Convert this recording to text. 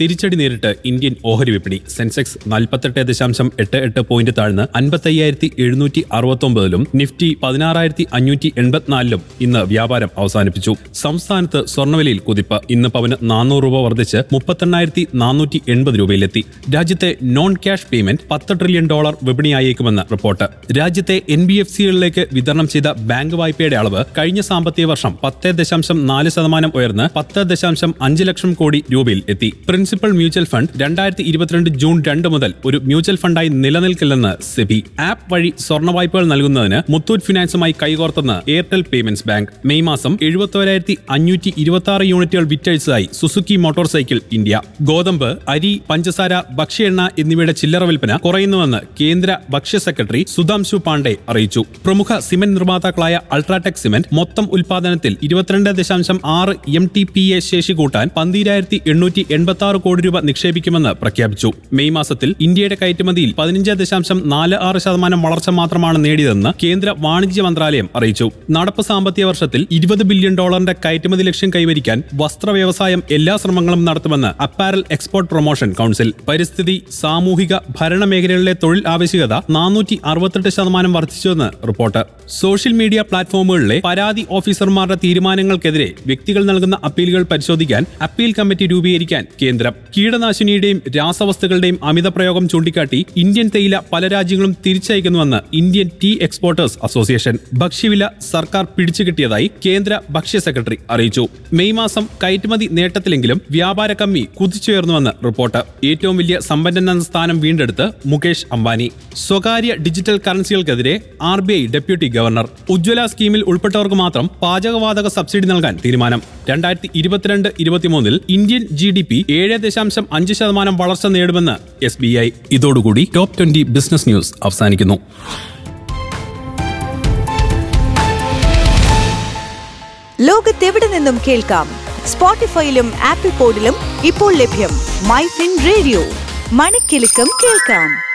തിരിച്ചടി നേരിട്ട് ഇന്ത്യൻ ഓഹരി വിപണി സെൻസെക്സ് നാൽപ്പത്തെട്ട് ദശാംശം എട്ട് എട്ട് പോയിന്റ് താഴ്ന്ന് അൻപത്തയ്യായിരത്തി എഴുന്നൂറ്റി അറുപത്തൊമ്പതിലും നിഫ്റ്റി പതിനാറായിരത്തി അഞ്ഞൂറ്റി എൺപത്തിനാലിലും ഇന്ന് വ്യാപാരം അവസാനിപ്പിച്ചു. സംസ്ഥാനത്ത് സ്വർണവിലയിൽ കുതിപ്പ് ഇന്ന് പവന് നാനൂറ് രൂപ വർദ്ധിച്ച് മുപ്പത്തെണ്ണായിരത്തി നാനൂറ്റി എൺപത് രൂപയിലെത്തി. രാജ്യത്തെ നോൺ ക്യാഷ് പേയ്മെന്റ് പത്ത് ട്രില്യൺ ഡോളർ വിപണിയായേക്കുമെന്ന് റിപ്പോർട്ട്. രാജ്യത്തെ എൻ ബി എഫ് സികളിലേക്ക് വിതരണം ചെയ്ത ബാങ്ക് വായ്പയുടെ അളവ് കഴിഞ്ഞ സാമ്പത്തിക വർഷം പത്ത് ദശാംശം നാല് ശതമാനം ഉയർന്ന് പത്ത് ദശാംശം അഞ്ച് ലക്ഷം കോടി രൂപയിൽ എത്തി. പ്രിൻസിപ്പൽ മ്യൂച്വൽ ഫണ്ട് രണ്ടായിരത്തി ഇരുപത്തിരണ്ട് ജൂൺ രണ്ട് മുതൽ ഒരു മ്യൂച്വൽ ഫണ്ടായി നിലനിൽക്കില്ലെന്ന് സെബി. ആപ്പ് വഴി സ്വർണ വായ്പകൾ നൽകുന്നതിന് മുത്തൂറ്റ് ഫിനാൻസുമായി കൈകോർത്തെന്ന് എയർടെൽ പേയ്മെന്റ്സ് ബാങ്ക് മെയ് മാസം എഴുപത്തോരായിരത്തി അഞ്ഞൂറ്റി ഇരുപത്തി ആറ് യൂണിറ്റുകൾ വിറ്റഴിച്ചതായി സുസുക്കി മോട്ടോർ സൈക്കിൾ ഇന്ത്യ. ഗോതമ്പ് അരി പഞ്ചസാര ഭക്ഷ്യ എണ്ണ എന്നിവയുടെ ചില്ലറ വിൽപ്പന കുറയുന്നുവെന്ന് കേന്ദ്ര ഭക്ഷ്യ സെക്രട്ടറി സുധാംശു പാണ്ഡെ അറിയിച്ചു. പ്രമുഖ സിമന്റ് നിർമ്മാതാക്കളായ അൾട്രാടെക് സിമന്റ് മൊത്തം ഉൽപാദനത്തിൽ ഇരുപത്തിരണ്ട് ദശാംശം ആറ് എം ടി പി എ ശേഷി കൂട്ടാൻ പന്തിരായിരത്തി എണ്ണൂറ്റി എൺപത്തി ആറ് കോടി രൂപ നിക്ഷേപിക്കുമെന്ന് പ്രഖ്യാപിച്ചു. മെയ് മാസത്തിൽ ഇന്ത്യയുടെ കയറ്റുമതിയിൽ പതിനഞ്ച് ദശാംശം നാല് ആറ് ശതമാനം വളർച്ച മാത്രമാണ് നേടിയതെന്ന് കേന്ദ്ര വാണിജ്യ മന്ത്രാലയം അറിയിച്ചു. നടപ്പ് സാമ്പത്തിക വർഷത്തിൽ ഇരുപത് ബില്യൺ ഡോളറിന്റെ കയറ്റുമതി ലക്ഷ്യം കൈവരിക്കാൻ വസ്ത്ര വ്യവസായം എല്ലാ ശ്രമങ്ങളും നടത്തുമെന്ന് അപ്പാരൽ എക്സ്പോർട്ട് പ്രൊമോഷൻ കൗൺസിൽ. പരിസ്ഥിതി സാമൂഹിക ഭരണ മേഖലകളിലെ തൊഴിൽ ആവശ്യകത നാനൂറ്റി അറുപത്തെട്ട് ശതമാനം വർദ്ധിച്ചുവെന്ന് റിപ്പോർട്ട്. സോഷ്യൽ മീഡിയ പ്ലാറ്റ്ഫോമുകളിലെ പരാതി ഓഫീസർമാരുടെ തീരുമാനങ്ങൾക്കെതിരെ വ്യക്തികൾ നൽകുന്ന അപ്പീലുകൾ പരിശോധിക്കാൻ അപ്പീൽ കമ്മിറ്റി രൂപീകരിക്കാൻ കേന്ദ്രം കീടനാശിനിയുടെയും രാസവസ്തുക്കളുടെയും അമിത പ്രയോഗം ചൂണ്ടിക്കാട്ടി ഇന്ത്യൻ തേയില പല രാജ്യങ്ങളും തിരിച്ചയക്കുന്നുവെന്ന് ഇന്ത്യൻ ടീ എക്സ്പോർട്ടേഴ്സ് അസോസിയേഷൻ. ഭക്ഷ്യവില സർക്കാർ പിടിച്ചുകിട്ടിയതായി കേന്ദ്ര ഭക്ഷ്യ സെക്രട്ടറി അറിയിച്ചു. മെയ് മാസം കയറ്റുമതി നേട്ടത്തിലെങ്കിലും വ്യാപാര കമ്മി കുതിച്ചുയർന്നുവെന്ന് റിപ്പോർട്ട്. ഏറ്റവും വലിയ സമ്പന്നൻ സ്ഥാനം വീണ്ടെടുത്ത് മുകേഷ് അംബാനി. സ്വകാര്യ digital കറൻസികൾക്കെതിരെ R B I deputy governor. Ujjwala സ്കീമിൽ ഉൾപ്പെട്ടവർക്ക് മാത്രം പാചകവാതക സബ്സിഡി നൽകാൻ തീരുമാനം. രണ്ടായിരത്തി ഇരുപത്തിരണ്ട് ഇരുപത്തിമൂന്നിൽ ഇന്ത്യൻ ജി ഡി പി ഏഴ് ദശാംശം അഞ്ച് ശതമാനം വളർച്ച നേടുമെന്ന് എസ് ബി ഐ ഇതോടുകൂടി ടോപ്പ് ട്വന്റി ബിസിനസ് ന്യൂസ് അവസാനിക്കുന്നു. ലോകത്തെവിടെ നിന്നും കേൾക്കാം? സ്പോട്ടിഫൈയിലും ആപ്പിൾ പോഡിലും ഇപ്പോൾ ലഭ്യം മൈ ഫിൻ റേഡിയോ. മണിക്കെലക്കം കേൾക്കാം.